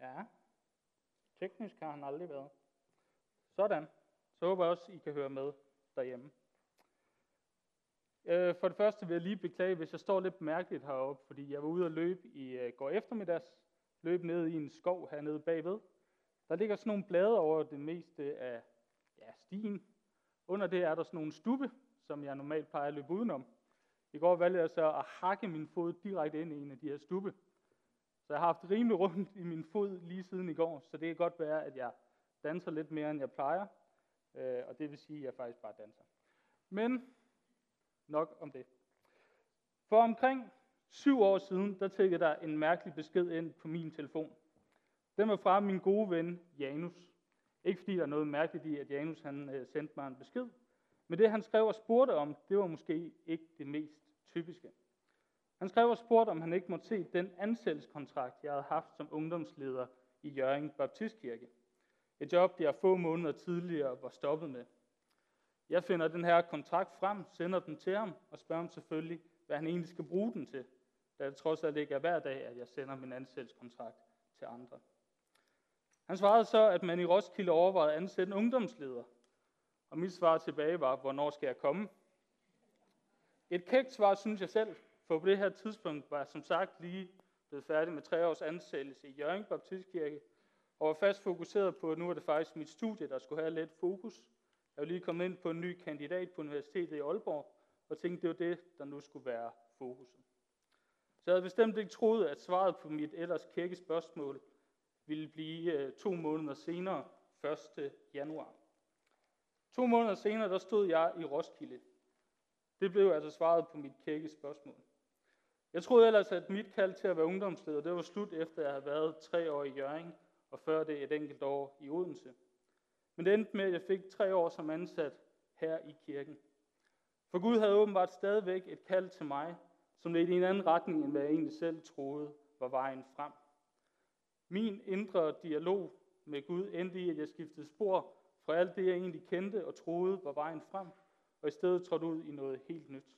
Ja, teknisk har han aldrig været. Sådan. Så håber jeg også, I kan høre med derhjemme. Øh, for det første vil jeg lige beklage, hvis jeg står lidt mærkeligt heroppe, fordi jeg var ude at løbe i øh, går eftermiddags, løb ned i en skov hernede bagved. Der ligger sådan nogle blade over det meste af ja, stien. Under det er der sådan nogle stube, som jeg normalt plejer at løbe udenom. I går valgte jeg så at hakke min fod direkte ind i en af de her stube. Så jeg har haft rimelig rundt i min fod lige siden i går, så det kan godt være, at jeg danser lidt mere, end jeg plejer. Øh, og det vil sige, at jeg faktisk bare danser. Men nok om det. For omkring syv år siden, der tækkede der en mærkelig besked ind på min telefon. Den var fra min gode ven Janus. Ikke fordi der er noget mærkeligt i, at Janus han øh, sendte mig en besked, men det han skrev og spurgte om, det var måske ikke det mest typiske. Han skrev og spurgte, om han ikke måtte se den ansættelseskontrakt, jeg havde haft som ungdomsleder i Jørgen Baptistkirke. Et job, jeg få måneder tidligere var stoppet med. Jeg finder den her kontrakt frem, sender den til ham og spørger ham selvfølgelig, hvad han egentlig skal bruge den til, da det trods alt ikke er hver dag, at jeg sender min ansættelseskontrakt til andre. Han svarede så, at man i Roskilde overvejede at ansætte en ungdomsleder. Og mit svar tilbage var, hvornår skal jeg komme? Et kægt svar, synes jeg selv, for på det her tidspunkt var jeg som sagt lige blevet færdig med tre års ansættelse i Jørgen Baptistkirke, og var fast fokuseret på, at nu var det faktisk mit studie, der skulle have lidt fokus. Jeg var lige kommet ind på en ny kandidat på Universitetet i Aalborg, og tænkte, det var det, der nu skulle være fokuset. Så jeg havde bestemt ikke troet, at svaret på mit ellers kække spørgsmål ville blive øh, to måneder senere, 1. januar. To måneder senere, der stod jeg i Roskilde. Det blev altså svaret på mit kække spørgsmål. Jeg troede ellers, at mit kald til at være ungdomsleder, det var slut efter, at jeg havde været tre år i Jørgen, og før det et enkelt år i Odense. Men det endte med, at jeg fik tre år som ansat her i kirken. For Gud havde åbenbart stadigvæk et kald til mig, som ledte i en anden retning, end hvad jeg egentlig selv troede var vejen frem. Min indre dialog med Gud endte i, at jeg skiftede spor fra alt det, jeg egentlig kendte og troede var vejen frem, og i stedet trådte ud i noget helt nyt.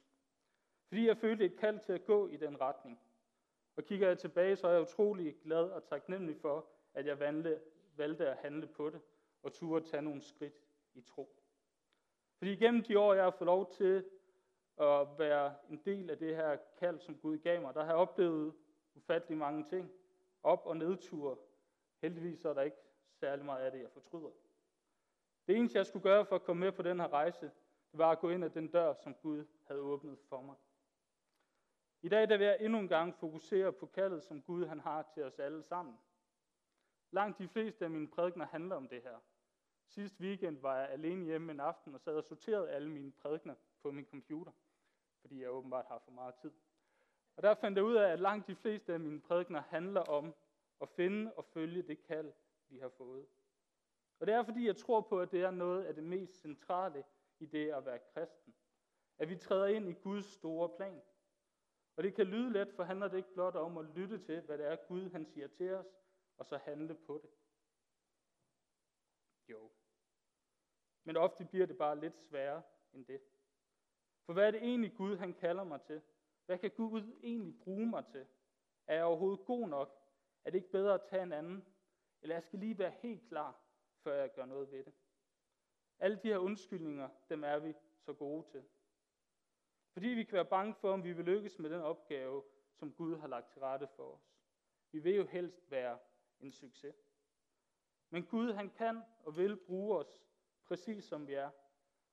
Fordi jeg følte et kald til at gå i den retning. Og kigger jeg tilbage, så er jeg utrolig glad og taknemmelig for, at jeg valgte, valgte at handle på det, og turde tage nogle skridt i tro. Fordi gennem de år, jeg har fået lov til at være en del af det her kald, som Gud gav mig, der har jeg oplevet ufattelig mange ting. Op- og nedture. Heldigvis er der ikke særlig meget af det, jeg fortryder. Det eneste, jeg skulle gøre for at komme med på den her rejse, det var at gå ind ad den dør, som Gud havde åbnet for mig. I dag der vil jeg endnu en gang fokusere på kaldet, som Gud han har til os alle sammen. Langt de fleste af mine prædikner handler om det her. Sidste weekend var jeg alene hjemme en aften og sad og sorterede alle mine prædikner på min computer, fordi jeg åbenbart har for meget tid. Og der fandt jeg ud af, at langt de fleste af mine prædikner handler om at finde og følge det kald, vi har fået. Og det er fordi, jeg tror på, at det er noget af det mest centrale i det at være kristen. At vi træder ind i Guds store plan. Og det kan lyde let, for handler det ikke blot om at lytte til, hvad det er Gud han siger til os, og så handle på det. Jo. Men ofte bliver det bare lidt sværere end det. For hvad er det egentlig Gud han kalder mig til? Hvad kan Gud egentlig bruge mig til? Er jeg overhovedet god nok? Er det ikke bedre at tage en anden? Eller jeg skal lige være helt klar, før jeg gør noget ved det. Alle de her undskyldninger, dem er vi så gode til. Fordi vi kan være bange for, om vi vil lykkes med den opgave, som Gud har lagt til rette for os. Vi vil jo helst være en succes. Men Gud, han kan og vil bruge os præcis som vi er.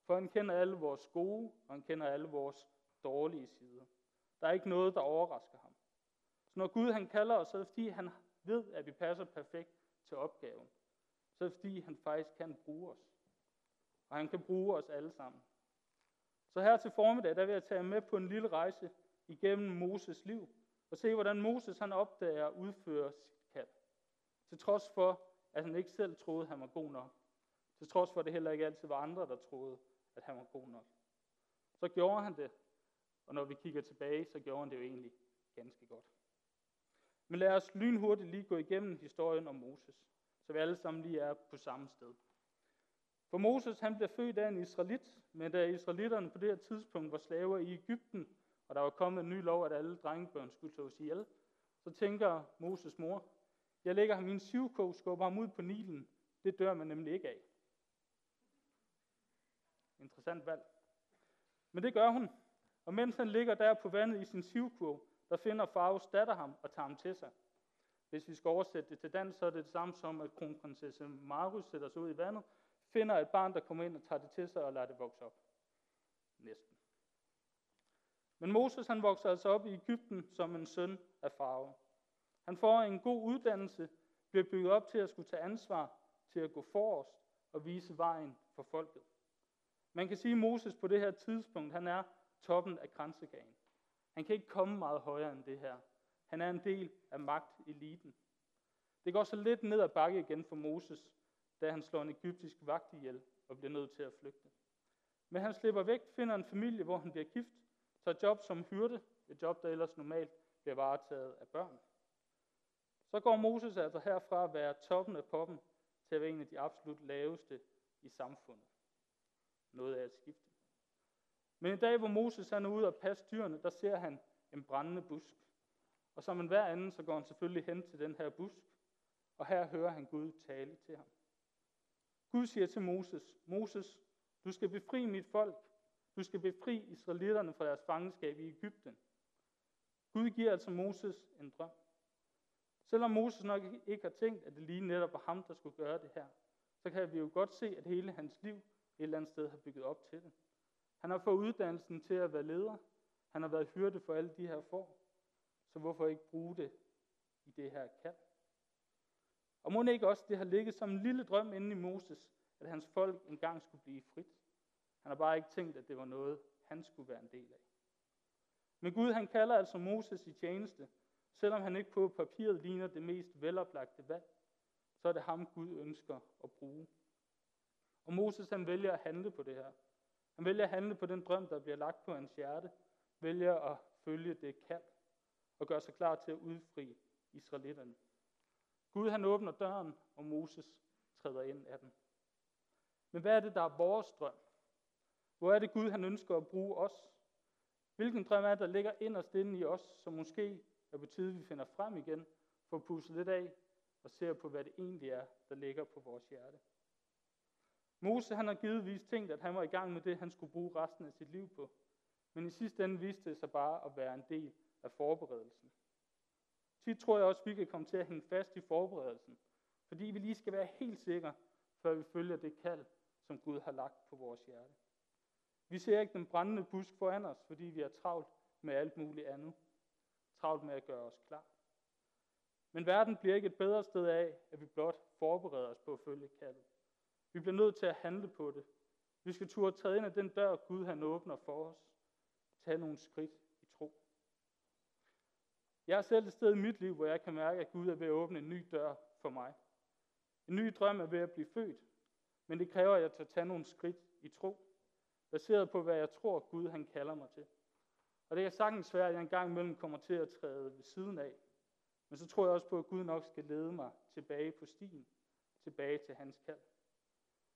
For han kender alle vores gode, og han kender alle vores dårlige sider. Der er ikke noget, der overrasker ham. Så når Gud han kalder os, så er det fordi, han ved, at vi passer perfekt til opgaven. Så er det fordi, han faktisk kan bruge os. Og han kan bruge os alle sammen. Så her til formiddag, der vil jeg tage med på en lille rejse igennem Moses liv, og se, hvordan Moses han opdager at udføre sit kald. Til trods for, at han ikke selv troede, at han var god nok. Til trods for, at det heller ikke altid var andre, der troede, at han var god nok. Så gjorde han det, og når vi kigger tilbage, så gjorde han det jo egentlig ganske godt. Men lad os lynhurtigt lige gå igennem historien om Moses, så vi alle sammen lige er på samme sted. For Moses han blev født af en israelit, men da israelitterne på det her tidspunkt var slaver i Ægypten, og der var kommet en ny lov, at alle drengebørn skulle slås ihjel, så tænker Moses mor, Jeg lægger ham i en sivkog, skubber ham ud på Nilen. Det dør man nemlig ikke af. Interessant valg. Men det gør hun. Og mens han ligger der på vandet i sin syvkog, der finder Faros datter ham og tager ham til sig. Hvis vi skal oversætte det til dansk, så er det det samme som, at kronprinsesse Marus sætter sig ud i vandet, finder et barn, der kommer ind og tager det til sig og lader det vokse op. Næsten. Men Moses han vokser altså op i Ægypten som en søn af farve. Han får en god uddannelse, bliver bygget op til at skulle tage ansvar, til at gå forrest og vise vejen for folket. Man kan sige, at Moses på det her tidspunkt, han er toppen af grænsegagen. Han kan ikke komme meget højere end det her. Han er en del af magteliten. Det går så lidt ned ad bakke igen for Moses, da han slår en egyptisk vagt ihjel og bliver nødt til at flygte. Men han slipper væk, finder en familie, hvor han bliver gift, tager job som hyrde, et job, der ellers normalt bliver varetaget af børn. Så går Moses altså herfra at være toppen af poppen til at være en af de absolut laveste i samfundet. Noget af et skifte. Men en dag, hvor Moses han er ude og passe dyrene, der ser han en brændende busk. Og som en hver anden, så går han selvfølgelig hen til den her busk, og her hører han Gud tale til ham. Gud siger til Moses, Moses, du skal befri mit folk. Du skal befri israelitterne fra deres fangenskab i Ægypten. Gud giver altså Moses en drøm. Selvom Moses nok ikke har tænkt, at det lige netop var ham, der skulle gøre det her, så kan vi jo godt se, at hele hans liv et eller andet sted har bygget op til det. Han har fået uddannelsen til at være leder. Han har været hyrde for alle de her får. Så hvorfor ikke bruge det i det her kald? Og må ikke også, det har ligget som en lille drøm inde i Moses, at hans folk engang skulle blive frit. Han har bare ikke tænkt, at det var noget, han skulle være en del af. Men Gud han kalder altså Moses i tjeneste, selvom han ikke på papiret ligner det mest veloplagte valg, så er det ham, Gud ønsker at bruge. Og Moses han vælger at handle på det her. Han vælger at handle på den drøm, der bliver lagt på hans hjerte, vælger at følge det kald og gøre sig klar til at udfri israelitterne. Gud han åbner døren, og Moses træder ind af den. Men hvad er det, der er vores drøm? Hvor er det Gud, han ønsker at bruge os? Hvilken drøm er der ligger inderst inde i os, som måske er på tide, vi finder frem igen, for at lidt af og ser på, hvad det egentlig er, der ligger på vores hjerte. Mose han har givetvis tænkt, at han var i gang med det, han skulle bruge resten af sit liv på. Men i sidste ende viste det sig bare at være en del af forberedelsen. Tit tror jeg også, at vi kan komme til at hænge fast i forberedelsen, fordi vi lige skal være helt sikre, før vi følger det kald, som Gud har lagt på vores hjerte. Vi ser ikke den brændende busk foran os, fordi vi er travlt med alt muligt andet. Travlt med at gøre os klar. Men verden bliver ikke et bedre sted af, at vi blot forbereder os på at følge kaldet. Vi bliver nødt til at handle på det. Vi skal turde træde ind ad den dør, Gud han åbner for os. Tag nogle skridt. Jeg er selv et sted i mit liv, hvor jeg kan mærke, at Gud er ved at åbne en ny dør for mig. En ny drøm er ved at blive født, men det kræver, at jeg tager tage nogle skridt i tro, baseret på, hvad jeg tror, Gud han kalder mig til. Og det er sagtens svært, at jeg engang imellem kommer til at træde ved siden af. Men så tror jeg også på, at Gud nok skal lede mig tilbage på stien, tilbage til hans kald.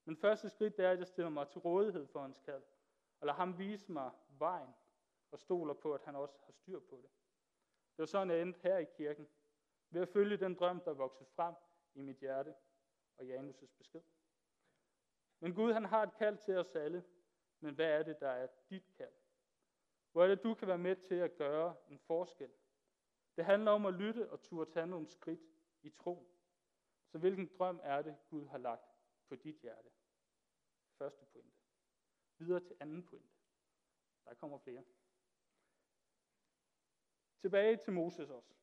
Men første skridt det er, at jeg stiller mig til rådighed for hans kald, og lader ham vise mig vejen, og stoler på, at han også har styr på det. Det var sådan, jeg endte her i kirken, ved at følge den drøm, der voksede frem i mit hjerte, og Janus' besked. Men Gud, han har et kald til os alle, men hvad er det, der er dit kald? Hvor er det, du kan være med til at gøre en forskel? Det handler om at lytte og turde tage nogle skridt i tro. Så hvilken drøm er det, Gud har lagt på dit hjerte? Første pointe. Videre til anden pointe. Der kommer flere. Tilbage til Moses også.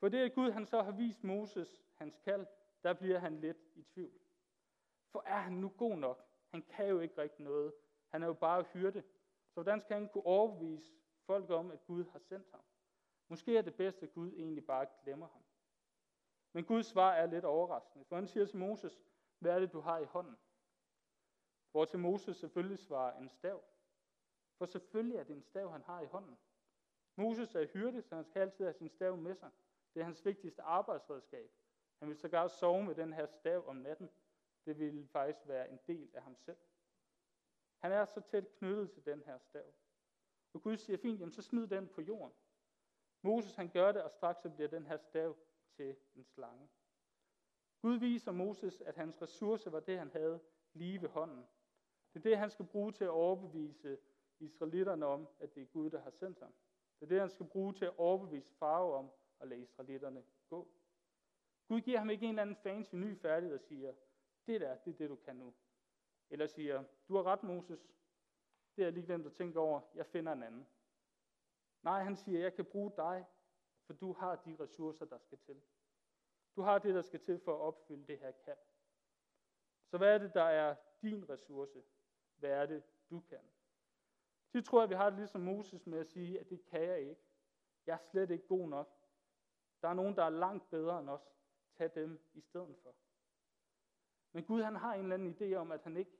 For det, at Gud han så har vist Moses hans kald, der bliver han lidt i tvivl. For er han nu god nok? Han kan jo ikke rigtig noget. Han er jo bare hyrde. Så hvordan skal han kunne overbevise folk om, at Gud har sendt ham? Måske er det bedst, at Gud egentlig bare glemmer ham. Men Guds svar er lidt overraskende, for han siger til Moses, hvad er det, du har i hånden? Hvor til Moses selvfølgelig svarer en stav. For selvfølgelig er det en stav, han har i hånden. Moses er hyrde, så han skal altid have sin stav med sig. Det er hans vigtigste arbejdsredskab. Han vil sågar sove med den her stav om natten. Det vil faktisk være en del af ham selv. Han er så tæt knyttet til den her stav. Og Gud siger, fint, jamen så smid den på jorden. Moses han gør det, og straks så bliver den her stav til en slange. Gud viser Moses, at hans ressource var det, han havde lige ved hånden. Det er det, han skal bruge til at overbevise israelitterne om, at det er Gud, der har sendt ham. Det er det, han skal bruge til at overbevise farve om at lade israelitterne gå. Gud giver ham ikke en eller anden fancy ny færdighed og siger, det der, det er det, du kan nu. Eller siger, du har ret, Moses. Det er jeg lige glemt at tænke over. Jeg finder en anden. Nej, han siger, jeg kan bruge dig, for du har de ressourcer, der skal til. Du har det, der skal til for at opfylde det her kald. Så hvad er det, der er din ressource? Hvad er det, du kan? De tror at vi har det ligesom Moses med at sige, at det kan jeg ikke. Jeg er slet ikke god nok. Der er nogen, der er langt bedre end os. Tag dem i stedet for. Men Gud han har en eller anden idé om, at han ikke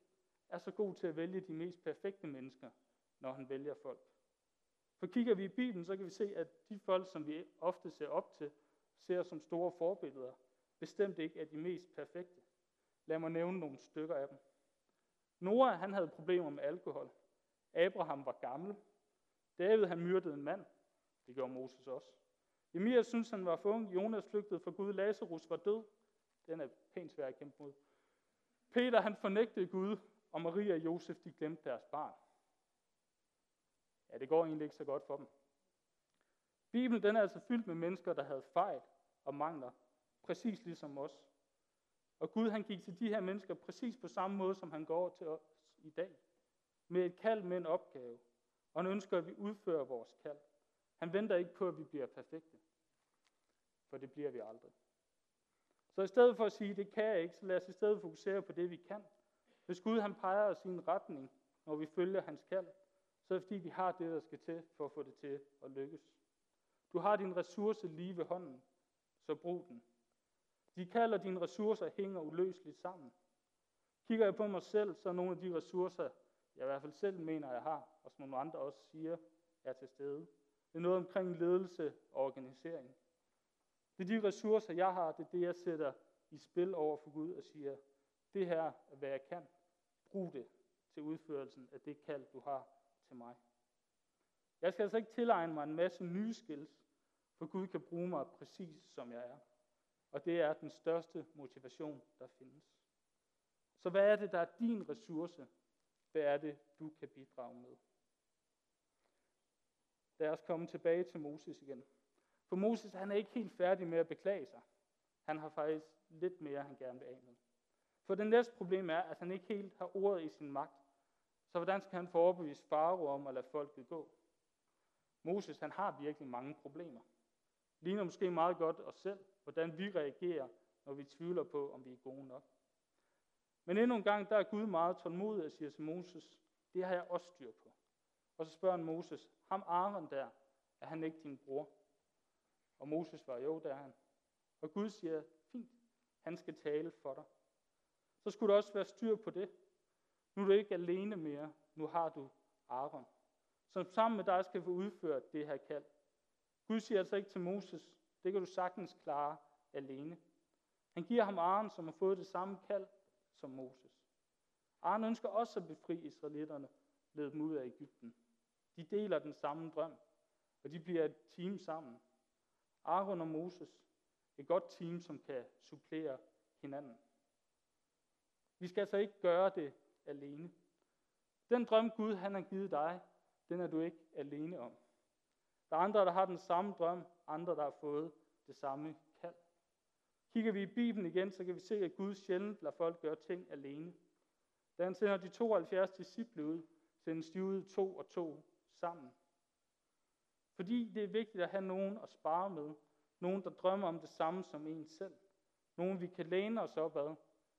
er så god til at vælge de mest perfekte mennesker, når han vælger folk. For kigger vi i Bibelen, så kan vi se, at de folk, som vi ofte ser op til, ser som store forbilleder, bestemt ikke er de mest perfekte. Lad mig nævne nogle stykker af dem. Noah, han havde problemer med alkohol. Abraham var gammel. David, han myrdede en mand. Det gjorde Moses også. Emir synes, han var for ung. Jonas flygtede fra Gud. Lazarus var død. Den er pænt svær at kæmpe mod. Peter, han fornægtede Gud, og Maria og Josef, de glemte deres barn. Ja, det går egentlig ikke så godt for dem. Bibelen den er altså fyldt med mennesker, der havde fejl og mangler, præcis ligesom os. Og Gud han gik til de her mennesker præcis på samme måde, som han går til os i dag. Med et kald med en opgave. Og han ønsker, at vi udfører vores kald. Han venter ikke på, at vi bliver perfekte. For det bliver vi aldrig. Så i stedet for at sige, det kan jeg ikke, så lad os i stedet fokusere på det, vi kan. Hvis Gud han peger os i en retning, når vi følger hans kald, så er det fordi, vi har det, der skal til for at få det til at lykkes. Du har din ressource lige ved hånden, så brug den. De kalder dine ressourcer hænger uløseligt sammen. Kigger jeg på mig selv, så er nogle af de ressourcer, jeg i hvert fald selv mener, jeg har, og som nogle andre også siger, er til stede. Det er noget omkring ledelse og organisering. Det er de ressourcer, jeg har, det er det, jeg sætter i spil over for Gud og siger, det her er, hvad jeg kan. Brug det til udførelsen af det kald, du har til mig. Jeg skal altså ikke tilegne mig en masse nye skills, for Gud kan bruge mig præcis som jeg er. Og det er den største motivation, der findes. Så hvad er det, der er din ressource? Hvad er det, du kan bidrage med? Lad os komme tilbage til Moses igen. For Moses han er ikke helt færdig med at beklage sig. Han har faktisk lidt mere, han gerne vil af med. For det næste problem er, at han ikke helt har ordet i sin magt. Så hvordan skal han få overbevist Faro om at lade folket gå? Moses han har virkelig mange problemer. Ligner måske meget godt os selv, hvordan vi reagerer, når vi tvivler på, om vi er gode nok. Men endnu en gang, der er Gud meget tålmodig og siger til Moses, det har jeg også styr på. Og så spørger han Moses, ham Aaron der, er han ikke din bror? Og Moses svarer, jo, det er han. Og Gud siger, fint, han skal tale for dig. Så skulle der også være styr på det. Nu er du ikke alene mere, nu har du Aaron, som sammen med dig skal få udført det her kald. Gud siger altså ikke til Moses, det kan du sagtens klare alene. Han giver ham Aaron, som har fået det samme kald som Moses. Aaron ønsker også at befri israelitterne, lede dem ud af Ægypten. De deler den samme drøm, og de bliver et team sammen. Aaron og Moses, et godt team, som kan supplere hinanden. Vi skal altså ikke gøre det alene. Den drøm Gud han har givet dig, den er du ikke alene om. Der er andre, der har den samme drøm, andre, der har fået det samme. Kigger vi i Bibelen igen, så kan vi se, at Gud sjældent lader folk gøre ting alene. Da han sender de 72 disciple ud, sendes de ud to og to sammen. Fordi det er vigtigt at have nogen at spare med. Nogen, der drømmer om det samme som en selv. Nogen, vi kan læne os op ad.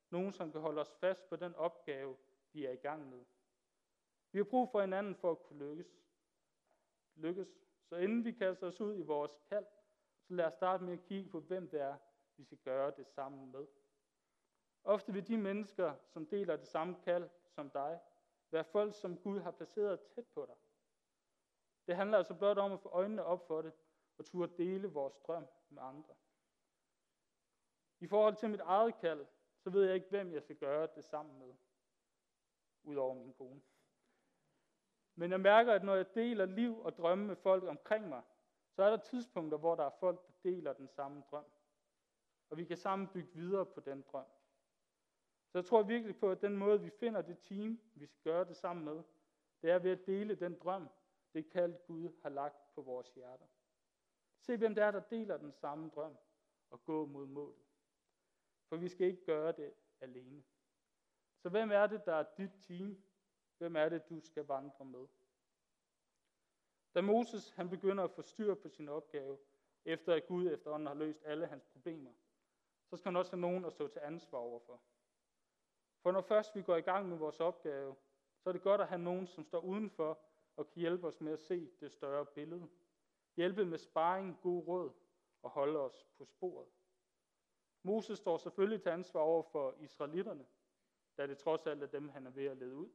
Nogen, som kan holde os fast på den opgave, vi er i gang med. Vi har brug for hinanden for at kunne lykkes. lykkes. Så inden vi kaster os ud i vores kald, så lad os starte med at kigge på, hvem det er, vi skal gøre det sammen med. Ofte vil de mennesker, som deler det samme kald som dig, være folk, som Gud har placeret tæt på dig. Det handler altså blot om at få øjnene op for det, og turde dele vores drøm med andre. I forhold til mit eget kald, så ved jeg ikke, hvem jeg skal gøre det sammen med, udover min kone. Men jeg mærker, at når jeg deler liv og drømme med folk omkring mig, så er der tidspunkter, hvor der er folk, der deler den samme drøm og vi kan sammen bygge videre på den drøm. Så jeg tror virkelig på, at den måde, vi finder det team, vi skal gøre det sammen med, det er ved at dele den drøm, det kaldt Gud har lagt på vores hjerter. Se, hvem det er, der deler den samme drøm og gå mod målet. For vi skal ikke gøre det alene. Så hvem er det, der er dit team? Hvem er det, du skal vandre med? Da Moses han begynder at få styr på sin opgave, efter at Gud efterhånden har løst alle hans problemer, så skal han også have nogen at stå til ansvar overfor. For når først vi går i gang med vores opgave, så er det godt at have nogen, som står udenfor og kan hjælpe os med at se det større billede. Hjælpe med sparring, god råd og holde os på sporet. Moses står selvfølgelig til ansvar over for israelitterne, da det trods alt er dem, han er ved at lede ud.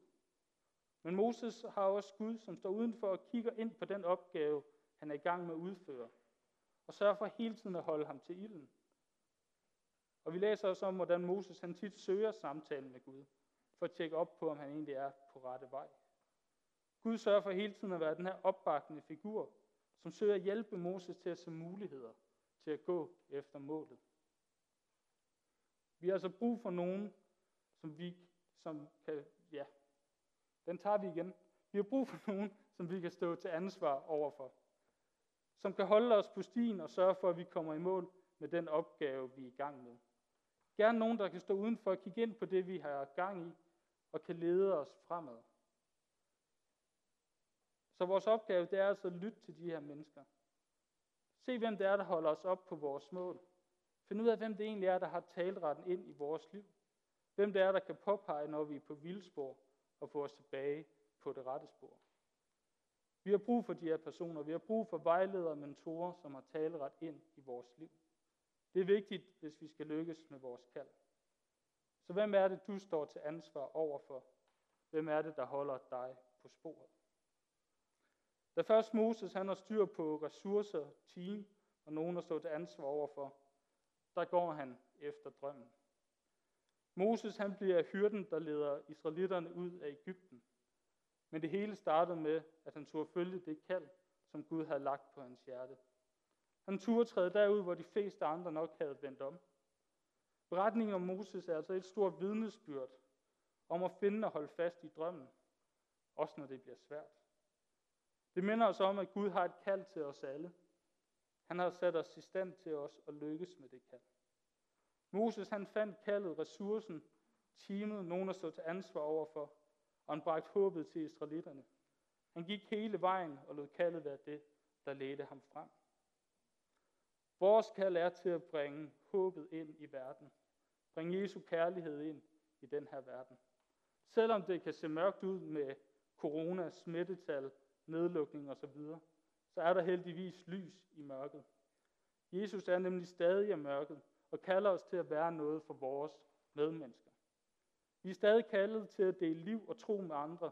Men Moses har også Gud, som står udenfor og kigger ind på den opgave, han er i gang med at udføre, og sørger for hele tiden at holde ham til ilden. Og vi læser også om, hvordan Moses han tit søger samtalen med Gud, for at tjekke op på, om han egentlig er på rette vej. Gud sørger for hele tiden at være den her opbakkende figur, som søger at hjælpe Moses til at se muligheder, til at gå efter målet. Vi har altså brug for nogen, som vi som kan, ja, den tager vi igen. Vi har brug for nogen, som vi kan stå til ansvar overfor. Som kan holde os på stien og sørge for, at vi kommer i mål med den opgave, vi er i gang med. Gerne nogen, der kan stå udenfor og kigge ind på det, vi har gang i, og kan lede os fremad. Så vores opgave, det er altså at lytte til de her mennesker. Se, hvem det er, der holder os op på vores mål. Find ud af, hvem det egentlig er, der har talretten ind i vores liv. Hvem det er, der kan påpege, når vi er på vildspor, og få os tilbage på det rette spor. Vi har brug for de her personer. Vi har brug for vejledere og mentorer, som har taleret ind i vores liv. Det er vigtigt, hvis vi skal lykkes med vores kald. Så hvem er det, du står til ansvar overfor? Hvem er det, der holder dig på sporet? Da først Moses han har styr på ressourcer, team og nogen at stå til ansvar overfor, der går han efter drømmen. Moses han bliver hyrden, der leder israelitterne ud af Ægypten. Men det hele startede med, at han turde følge det kald, som Gud havde lagt på hans hjerte. Han turde træde derud, hvor de fleste andre nok havde vendt om. Beretningen om Moses er altså et stort vidnesbyrd om at finde og holde fast i drømmen, også når det bliver svært. Det minder os om, at Gud har et kald til os alle. Han har sat os i stand til os at lykkes med det kald. Moses han fandt kaldet, ressourcen, teamet, nogen at stå til ansvar overfor, og han bragte håbet til israelitterne. Han gik hele vejen og lod kaldet være det, der ledte ham frem. Vores kald er til at bringe håbet ind i verden. Bring Jesu kærlighed ind i den her verden. Selvom det kan se mørkt ud med corona, smittetal, nedlukning osv., så er der heldigvis lys i mørket. Jesus er nemlig stadig i mørket, og kalder os til at være noget for vores medmennesker. Vi er stadig kaldet til at dele liv og tro med andre,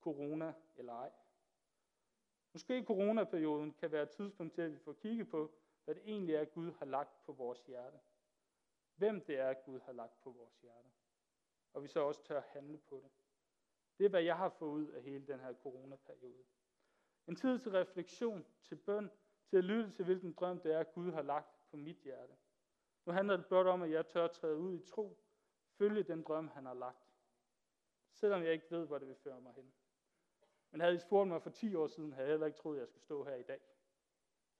corona eller ej. Måske coronaperioden kan være et tidspunkt til, at vi får kigget på, hvad det egentlig er, Gud har lagt på vores hjerte. Hvem det er, Gud har lagt på vores hjerte. Og vi så også tør handle på det. Det er, hvad jeg har fået ud af hele den her coronaperiode. En tid til refleksion, til bøn, til at lytte til, hvilken drøm det er, Gud har lagt på mit hjerte. Nu handler det blot om, at jeg tør træde ud i tro, følge den drøm, han har lagt. Selvom jeg ikke ved, hvor det vil føre mig hen. Men havde I spurgt mig for 10 år siden, havde jeg heller ikke troet, at jeg skulle stå her i dag.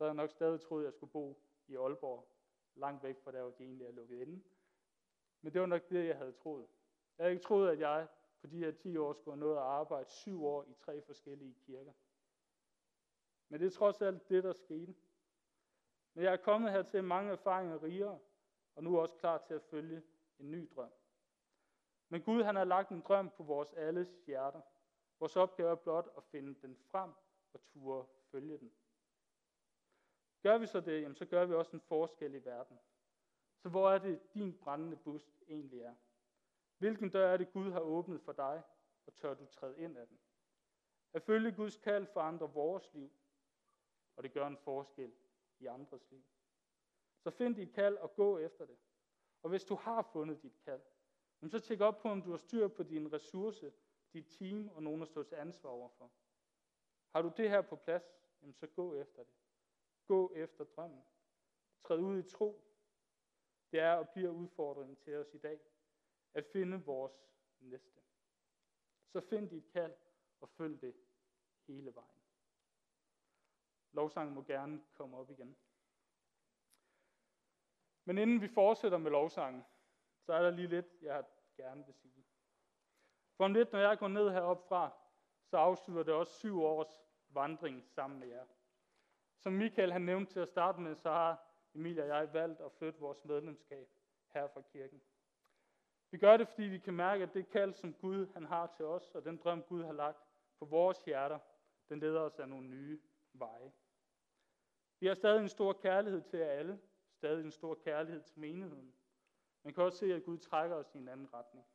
Så havde jeg nok stadig troet, at jeg skulle bo i Aalborg, langt væk fra der, hvor de egentlig er lukket inde. Men det var nok det, jeg havde troet. Jeg havde ikke troet, at jeg på de her 10 år skulle have nået at arbejde syv år i tre forskellige kirker. Men det er trods alt det, der skete. Men jeg er kommet her til mange erfaringer rigere, og nu er også klar til at følge en ny drøm. Men Gud han har lagt en drøm på vores alles hjerter. Vores opgave er blot at finde den frem og ture følge den. Gør vi så det, jamen, så gør vi også en forskel i verden. Så hvor er det, din brændende busk egentlig er? Hvilken dør er det, Gud har åbnet for dig, og tør du træde ind af den? At følge Guds kald forandrer vores liv, og det gør en forskel i andres liv. Så find dit kald og gå efter det. Og hvis du har fundet dit kald, så tjek op på, om du har styr på din ressource, dit team og nogen at stå til ansvar overfor. Har du det her på plads, så gå efter det. Gå efter drømmen. Træd ud i tro. det er og bliver udfordringen til os i dag, at finde vores næste. Så find dit kald og følg det hele vejen. Lovsangen må gerne komme op igen. Men inden vi fortsætter med lovsangen, så er der lige lidt, jeg gerne vil sige. For om lidt, når jeg går ned heroppe fra, så afslutter det også syv års vandring sammen med jer. Som Michael han nævnte til at starte med, så har Emilie og jeg valgt at flytte vores medlemskab her fra kirken. Vi gør det, fordi vi kan mærke, at det kald, som Gud han har til os, og den drøm, Gud har lagt på vores hjerter, den leder os af nogle nye veje. Vi har stadig en stor kærlighed til jer alle, stadig en stor kærlighed til menigheden. Man kan også se, at Gud trækker os i en anden retning.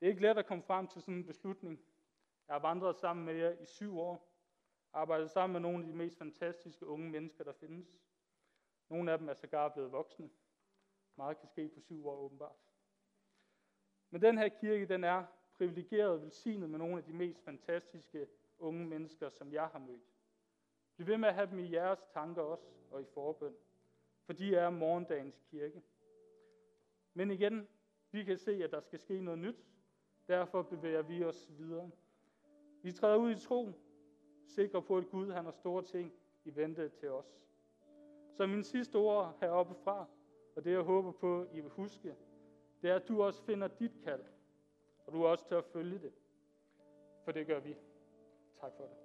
Det er ikke let at komme frem til sådan en beslutning. Jeg har vandret sammen med jer i syv år, arbejdet sammen med nogle af de mest fantastiske unge mennesker, der findes. Nogle af dem er sågar blevet voksne. Meget kan ske på syv år åbenbart. Men den her kirke, den er privilegeret og velsignet med nogle af de mest fantastiske unge mennesker, som jeg har mødt. Bliv ved med at have dem i jeres tanker også, og i forbøn. For de er morgendagens kirke. Men igen, vi kan se, at der skal ske noget nyt. Derfor bevæger vi os videre. Vi træder ud i tro, sikre på, at Gud han har store ting i vente til os. Så min sidste ord heroppe fra, og det jeg håber på, I vil huske, det er, at du også finder dit kald, og du er også til at følge det. For det gør vi. Tak for det.